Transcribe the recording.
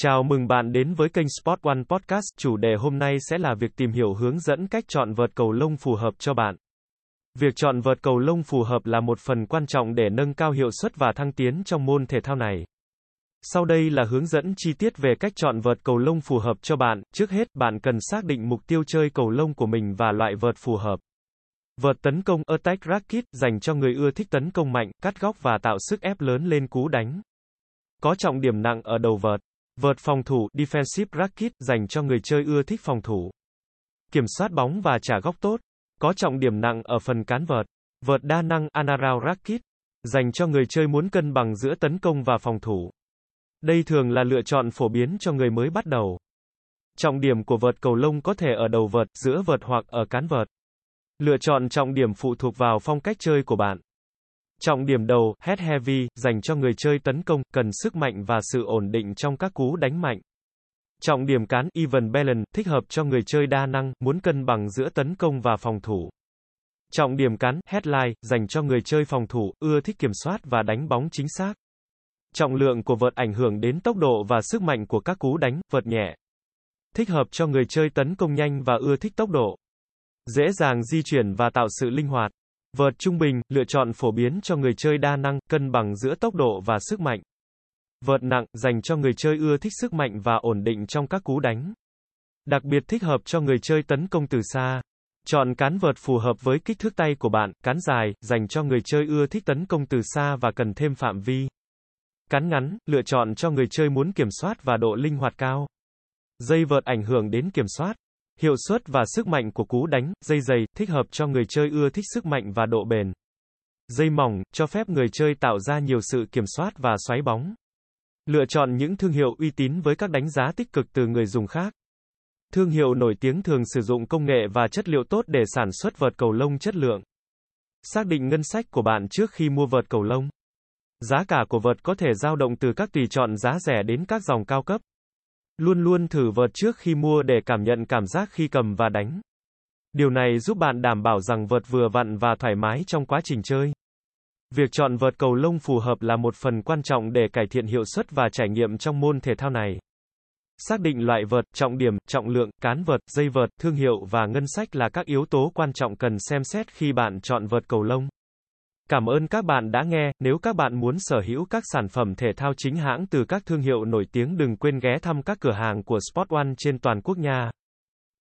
Chào mừng bạn đến với kênh Sport One Podcast. Chủ đề hôm nay sẽ là việc tìm hiểu hướng dẫn cách chọn vợt cầu lông phù hợp cho bạn. Việc chọn vợt cầu lông phù hợp là một phần quan trọng để nâng cao hiệu suất và thăng tiến trong môn thể thao này. Sau đây là hướng dẫn chi tiết về cách chọn vợt cầu lông phù hợp cho bạn. Trước hết, bạn cần xác định mục tiêu chơi cầu lông của mình và loại vợt phù hợp. Vợt tấn công Attack Racket dành cho người ưa thích tấn công mạnh, cắt góc và tạo sức ép lớn lên cú đánh. Có trọng điểm nặng ở đầu vợt. Vợt phòng thủ Defensive Racket dành cho người chơi ưa thích phòng thủ. Kiểm soát bóng và trả góc tốt. Có trọng điểm nặng ở phần cán vợt. Vợt đa năng Anaral Racket dành cho người chơi muốn cân bằng giữa tấn công và phòng thủ. Đây thường là lựa chọn phổ biến cho người mới bắt đầu. Trọng điểm của vợt cầu lông có thể ở đầu vợt, giữa vợt hoặc ở cán vợt. Lựa chọn trọng điểm phụ thuộc vào phong cách chơi của bạn. Trọng điểm đầu, head heavy, dành cho người chơi tấn công, cần sức mạnh và sự ổn định trong các cú đánh mạnh. Trọng điểm cán, even balance, thích hợp cho người chơi đa năng, muốn cân bằng giữa tấn công và phòng thủ. Trọng điểm cán, headline, dành cho người chơi phòng thủ, ưa thích kiểm soát và đánh bóng chính xác. Trọng lượng của vợt ảnh hưởng đến tốc độ và sức mạnh của các cú đánh, vợt nhẹ. Thích hợp cho người chơi tấn công nhanh và ưa thích tốc độ. Dễ dàng di chuyển và tạo sự linh hoạt. Vợt trung bình, lựa chọn phổ biến cho người chơi đa năng, cân bằng giữa tốc độ và sức mạnh. Vợt nặng, dành cho người chơi ưa thích sức mạnh và ổn định trong các cú đánh. Đặc biệt thích hợp cho người chơi tấn công từ xa. Chọn cán vợt phù hợp với kích thước tay của bạn, cán dài, dành cho người chơi ưa thích tấn công từ xa và cần thêm phạm vi. Cán ngắn, lựa chọn cho người chơi muốn kiểm soát và độ linh hoạt cao. Dây vợt ảnh hưởng đến kiểm soát. Hiệu suất và sức mạnh của cú đánh, dây dày, thích hợp cho người chơi ưa thích sức mạnh và độ bền. Dây mỏng, cho phép người chơi tạo ra nhiều sự kiểm soát và xoáy bóng. Lựa chọn những thương hiệu uy tín với các đánh giá tích cực từ người dùng khác. Thương hiệu nổi tiếng thường sử dụng công nghệ và chất liệu tốt để sản xuất vợt cầu lông chất lượng. Xác định ngân sách của bạn trước khi mua vợt cầu lông. Giá cả của vợt có thể dao động từ các tùy chọn giá rẻ đến các dòng cao cấp. Luôn luôn thử vợt trước khi mua để cảm nhận cảm giác khi cầm và đánh. Điều này giúp bạn đảm bảo rằng vợt vừa vặn và thoải mái trong quá trình chơi. Việc chọn vợt cầu lông phù hợp là một phần quan trọng để cải thiện hiệu suất và trải nghiệm trong môn thể thao này. Xác định loại vợt, trọng điểm, trọng lượng, cán vợt, dây vợt, thương hiệu và ngân sách là các yếu tố quan trọng cần xem xét khi bạn chọn vợt cầu lông. Cảm ơn các bạn đã nghe, nếu các bạn muốn sở hữu các sản phẩm thể thao chính hãng từ các thương hiệu nổi tiếng đừng quên ghé thăm các cửa hàng của Sport One trên toàn quốc nha.